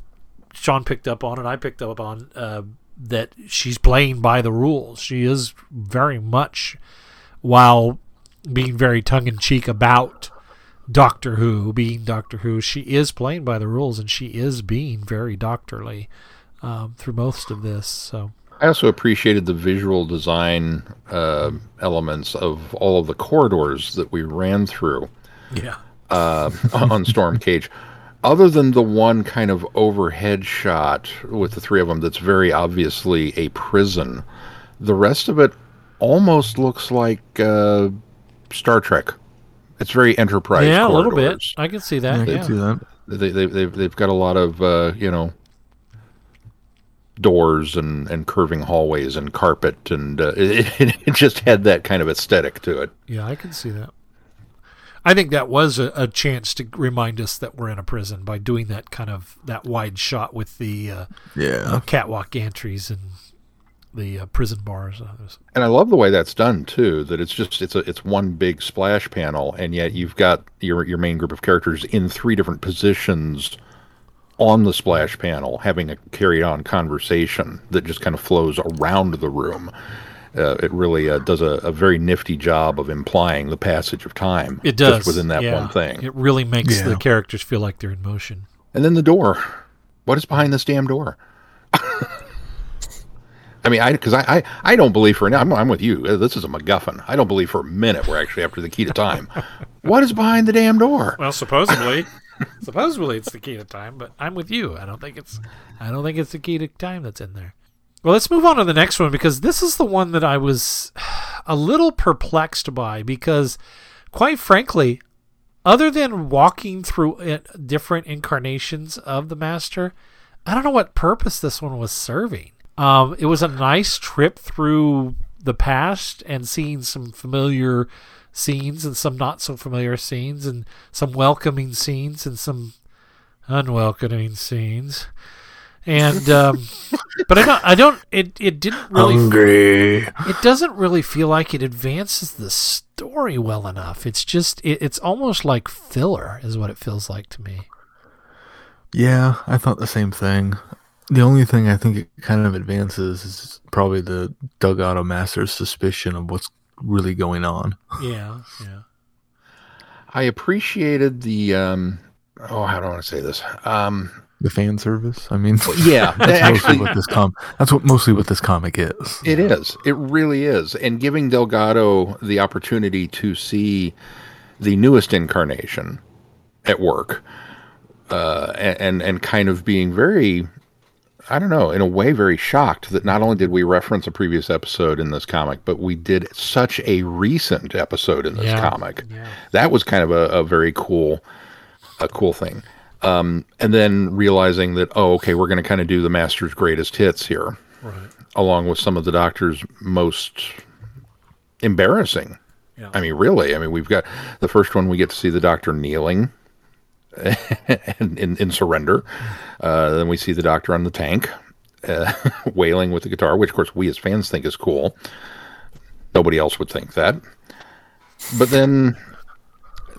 Sean picked up on and I picked up on, uh, that she's playing by the rules. She is very much, while being very tongue in cheek about Doctor Who, being Doctor Who, she is playing by the rules and she is being very doctorly um, through most of this. So I also appreciated the visual design uh, elements of all of the corridors that we ran through yeah, uh, on Storm Cage. Other than the one kind of overhead shot with the three of them that's very obviously a prison, the rest of it almost looks like uh, Star Trek. It's very Enterprise. yeah, a little bit. I can see I that. can see that. They, they, they've, they've got a lot of, uh, you know, doors and, and curving hallways and carpet, and uh, it, it just had that kind of aesthetic to it. yeah, I can see that. I think that was a, a chance to remind us that we're in a prison by doing that kind of that wide shot with the uh, Yeah. uh, catwalk entries and the uh, prison bars. And I love the way that's done too. That it's just it's a it's one big splash panel, and yet you've got your your main group of characters in three different positions on the splash panel, having a carried on conversation that just kind of flows around the room. Uh, it really uh, does a, a very nifty job of implying the passage of time. It does just within that yeah. one thing. It really makes Yeah. the characters feel like they're in motion. And then the door. What is behind this damn door? I mean, I because I, I I don't believe for I'm I'm with you. Uh, This is a MacGuffin. I don't believe for a minute we're actually after the key to time. what is behind the damn door? Well, supposedly, supposedly it's the key to time, but I'm with you. I don't think it's, I don't think it's the key to time that's in there. Well, let's move on to the next one because this is the one that I was a little perplexed by because, quite frankly, other than walking through different incarnations of the Master, I don't know what purpose this one was serving. Um, it was a nice trip through the past and seeing some familiar scenes and some not so familiar scenes and some welcoming scenes and some unwelcoming scenes. And um, but I don't I don't it it didn't really Hungry. it doesn't really feel like it advances the story well enough. It's just it, it's almost like filler is what it feels like to me. Yeah, I thought the same thing. The only thing I think it kind of advances is probably the Delgado Master's suspicion of what's really going on. Yeah, yeah. I appreciated the um oh how do I want to say this? Um The fan service. I mean, yeah, that's actually mostly what this com. That's what mostly what this comic is. It is. It really is. And giving Delgado the opportunity to see the newest incarnation at work, uh, and, and and kind of being very, I don't know, in a way, very shocked that not only did we reference a previous episode in this comic, but we did such a recent episode in this Yeah. comic. That was kind of a, a very cool, a cool thing. Um, and then realizing that, oh, okay, we're going to kind of do the Master's greatest hits here Right. along with some of the doctor's most embarrassing. Yeah. I mean, really. I mean, we've got the first one. We get to see the doctor kneeling in, in, in surrender. Uh, then we see the doctor on the tank, uh, wailing with the guitar, which, of course, we as fans think is cool. Nobody else would think that. But then,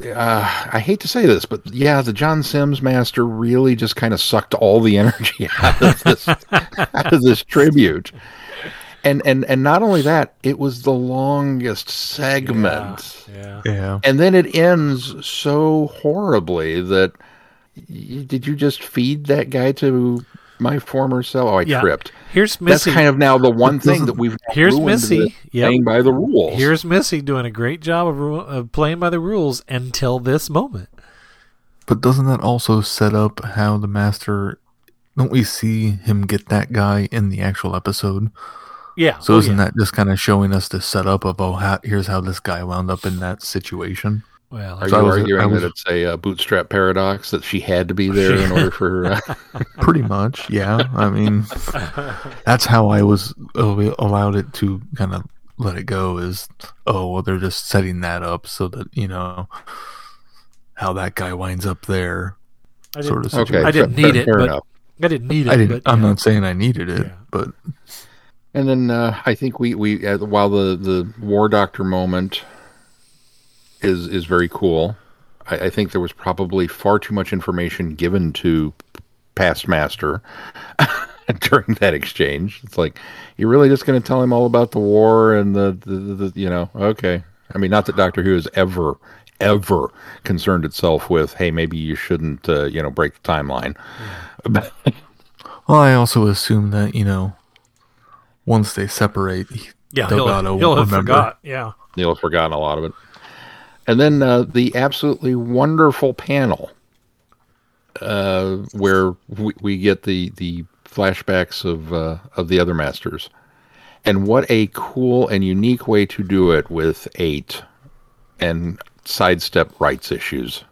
uh, I hate to say this, but yeah, the John Simm's master really just kind of sucked all the energy out of this out of this tribute. And and and not only that, it was the longest segment. Yeah. Yeah. And then it ends so horribly that y- did you just feed that guy to my former self? Oh, I Yeah. tripped. Here's Missy. That's kind of now the one thing that we've Here's Missy. with Yep. playing by the rules. Here's Missy doing a great job of, ru- of playing by the rules until this moment. But doesn't that also set up how the master? Don't we see him get that guy in the actual episode? Yeah. So oh, isn't yeah. that just kind of showing us the setup of oh, how, here's how this guy wound up in that situation? Well, Are So I you was- arguing was- that it's a uh, bootstrap paradox that she had to be there in order for? Uh, Pretty much, yeah. I mean, that's how I was uh, allowed it to kind of let it go. Is oh, well, they're just setting that up so that you know how that guy winds up there, I sort didn't, of okay. I didn't fair- need it, fair but enough. I didn't need it. I didn't. But, I'm yeah. not saying I needed it, Yeah. but And then uh, I think we we uh, while the the war doctor moment is is very cool. I, I think there was probably far too much information given to past master during that exchange. It's like you're really just going to tell him all about the war and the, the, the, the you know okay. I mean, not that Doctor Who has ever ever concerned itself with hey maybe you shouldn't uh, you know break the timeline. Well, I also assume that you know once they separate, Yeah, he'll, he'll won't have remember. forgot. Yeah. You'll have forgotten a lot of it. And then uh, the absolutely wonderful panel uh, where we, we get the, the flashbacks of uh, of the other masters. And what a cool and unique way to do it with eight and sidestep rights issues.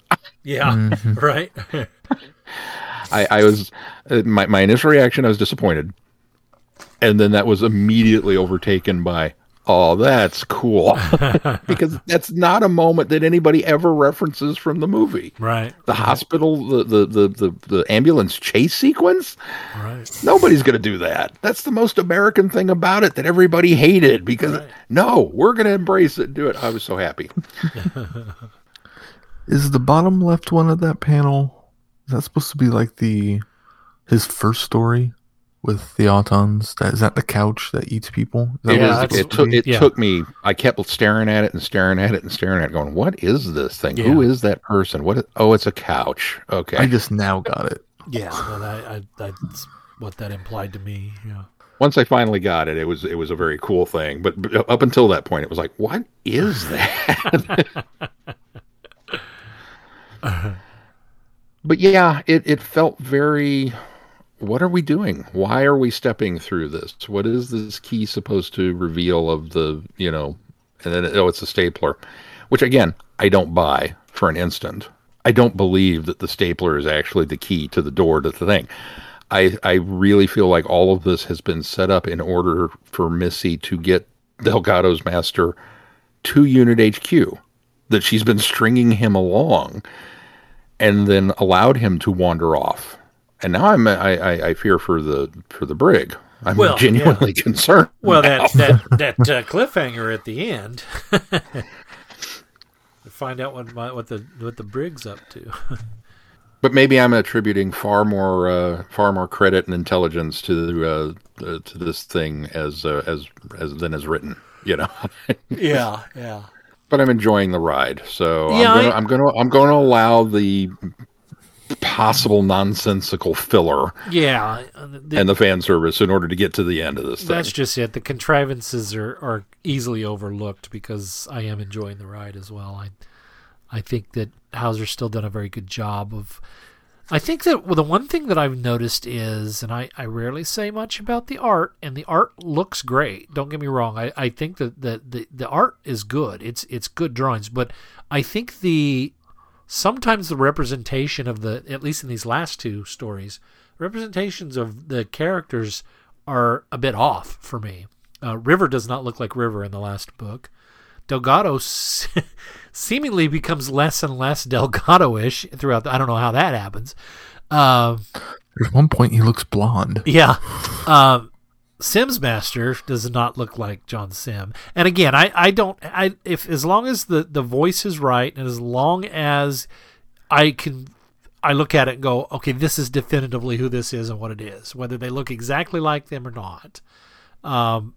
Yeah. Mm-hmm. Right. I, I was uh, my my initial reaction. I was disappointed, and then that was immediately overtaken by, "Oh, that's cool," because that's not a moment that anybody ever references from the movie. right. The hospital, the the the the, the ambulance chase sequence. Right. Nobody's going to do that. That's the most American thing about it that everybody hated because no, we're going to embrace it and do it. I was so happy. Is the bottom left one of that panel? Is that supposed to be like the his first story with the Autons? That is that the couch that eats people? Is that It, what was- it's it took it Yeah. took me. I kept staring at it and staring at it and staring at it, going, "What is this thing? Who Yeah. is that person? What? Is, oh, it's a couch. Okay, I just now got it. Yeah. Well, I, I, that's what that implied to me. Yeah. once I finally got it, it was it was a very cool thing. But, but up until that point, it was like, what is that? but yeah, it it felt very. What are we doing? Why are we stepping through this? What is this key supposed to reveal of the you know? And then oh, it's a stapler, which again I don't buy for an instant. I don't believe that the stapler is actually the key to the door to the thing. I I really feel like all of this has been set up in order for Missy to get Delgado's master to Unit HQ. That she's been stringing him along, and then allowed him to wander off. And now I'm I, I, I fear for the for the brig. I'm Well, genuinely concerned. Well, now. that that that uh, cliffhanger at the end. To Find out what my, what the what the brig's up to. But maybe I'm attributing far more uh, far more credit and intelligence to uh, uh, to this thing as uh, as as than is written. You know, yeah, yeah. but I'm enjoying the ride. So Yeah, I'm gonna I'm gonna I'm gonna allow the possible nonsensical filler Yeah, the- and the fan service in order to get to the end of this thing. that's just it. The contrivances are, are easily overlooked because I am enjoying the ride as well. I I think that Hauser's still done a very good job of. I think that well, the one thing that I've noticed is, and I, I rarely say much about the art, and the art looks great. Don't get me wrong. I, I think that the, the, the art is good. It's it's good drawings, but I think the sometimes the representation of the at least in these last two stories, representations of the characters are a bit off for me. Uh, River does not look like River in the last book. Delgado seemingly becomes less and less Delgado-ish throughout. The, I don't know how that happens. Um, There's one point he looks blonde. yeah. Um, Simm's Master does not look like John Simm. And again, I, I don't I if as long as the, the voice is right and as long as I can I look at it and go, okay, this is definitively who this is and what it is, whether they look exactly like them or not. Um,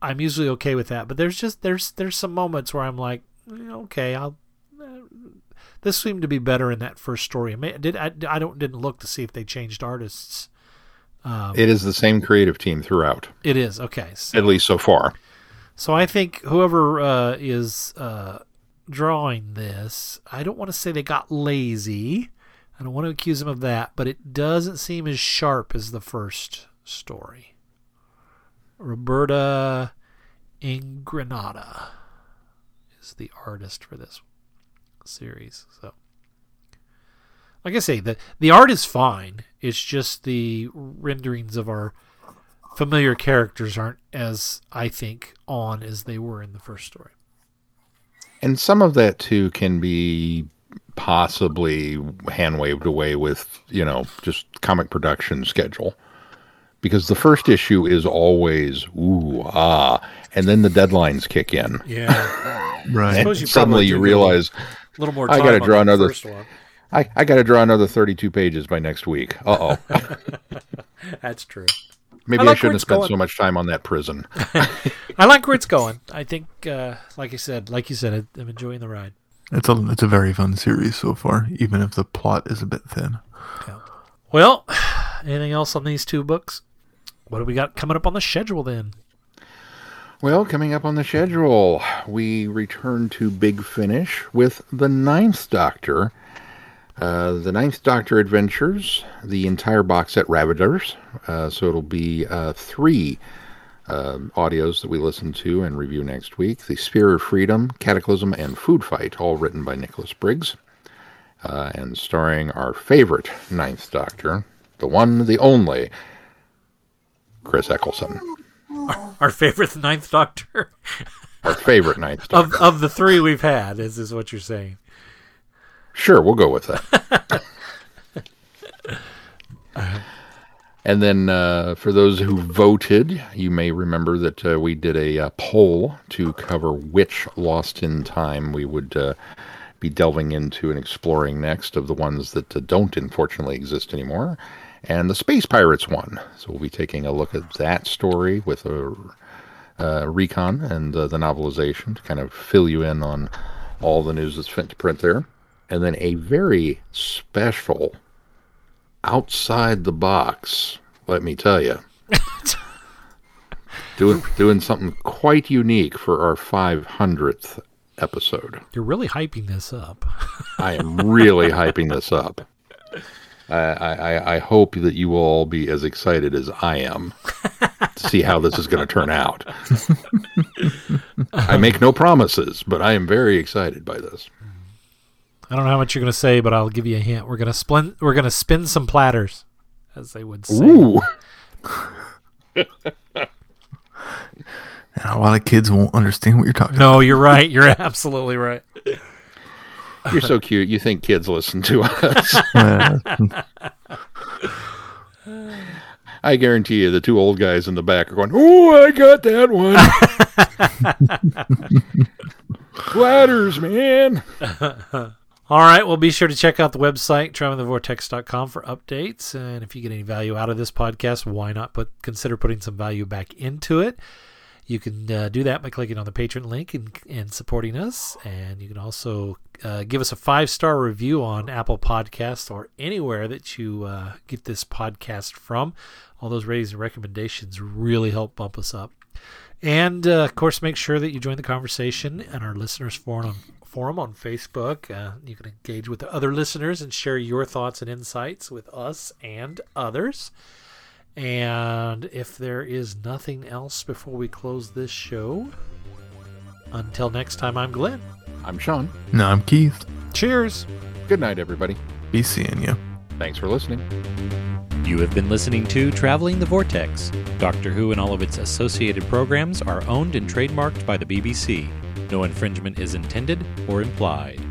I'm usually okay with that. But there's just there's there's some moments where I'm like, "Eh, okay, I'll. eh, This seemed to be better in that first story. I did I, I don't didn't look to see if they changed artists. Um, it is the same creative team throughout, it is okay. So, at least so far. so I think whoever uh, is uh, drawing this, I don't want to say they got lazy. I don't want to accuse them of that, but it doesn't seem as sharp as the first story. Roberta Ingranata is the artist for this series. So, like I say, the the art is fine. It's just the renderings of our familiar characters aren't as I think on as they were in the first story. And some of that too can be possibly hand waved away with, you know, just comic production schedule. Because the first issue is always ooh ah, and then the deadlines kick in. Yeah, Right. suppose you suddenly you realize a little more. I gotta draw another- First one. I, I got to draw another 32 pages by next week. Uh oh. That's true. Maybe I I, like where shouldn't have spent going. so much time on that prison. I like where it's going. I think, uh, like I said, like you said, I- I'm enjoying the ride. It's a it's a very fun series so far, even if the plot is a bit thin. Well, anything else on these two books? What do we got coming up on the schedule then? Well, coming up on the schedule, we return to Big Finish with the Ninth Doctor. Uh, the Ninth Doctor Adventures, the entire box set Ravagers. Uh, so it'll be uh, three uh, audios that we listen to and review next week. The Sphere of Freedom, Cataclysm, and Food Fight, all written by Nicholas Briggs. Uh, and starring our favorite Ninth Doctor, the one, the only, Chris Eccleston. Our favorite Ninth Doctor Our favorite Ninth Doctor. of of the three we've had. Is is what you're saying? Sure, we'll go with that. and then uh, for those who voted, you may remember that uh, we did a uh, poll to cover which Lost in Time we would uh, be delving into and exploring next of the ones that uh, don't unfortunately exist anymore. And the Space Pirates one. So we'll be taking a look at that story with a uh, recon and the novelization to kind of fill you in on all the news that's fit to print there. And then a very special outside the box, let me tell you. doing doing something quite unique for our 500th episode. You're really hyping this up. I am really hyping this up. I, I, I hope that you will all be as excited as I am to see how this is going to turn out. I make no promises, but I am very excited by this. I don't know how much you're going to say, but I'll give you a hint. We're going to spin. We're going to spin some platters. as they would say. Ooh. And a lot of kids won't understand what you're talking No, you're right. You're absolutely right. You're so cute. You think kids listen to us. I guarantee you the two old guys in the back are going, Oh, I got that one. Platters, man. All right. Well, be sure to check out the website, travelingthevortex.com for updates. And if you get any value out of this podcast, why not put consider putting some value back into it? You can uh, do that by clicking on the Patreon link and, and supporting us. And you can also uh, give us a five star review on Apple Podcasts or anywhere that you uh, get this podcast from. All those ratings and recommendations really help bump us up. And uh, of course, make sure that you join the conversation and our listeners forum forum on Facebook. Uh, you can engage with the other listeners and share your thoughts and insights with us and others. And if there is nothing else before we close this show, until next time, I'm Glenn. I'm Sean. no, I'm Keith. Cheers. Good night, everybody. Be seeing you. Thanks for listening. You have been listening to Traveling the Vortex. Doctor Who and all of its associated programs are owned and trademarked by the BBC. No infringement is intended or implied.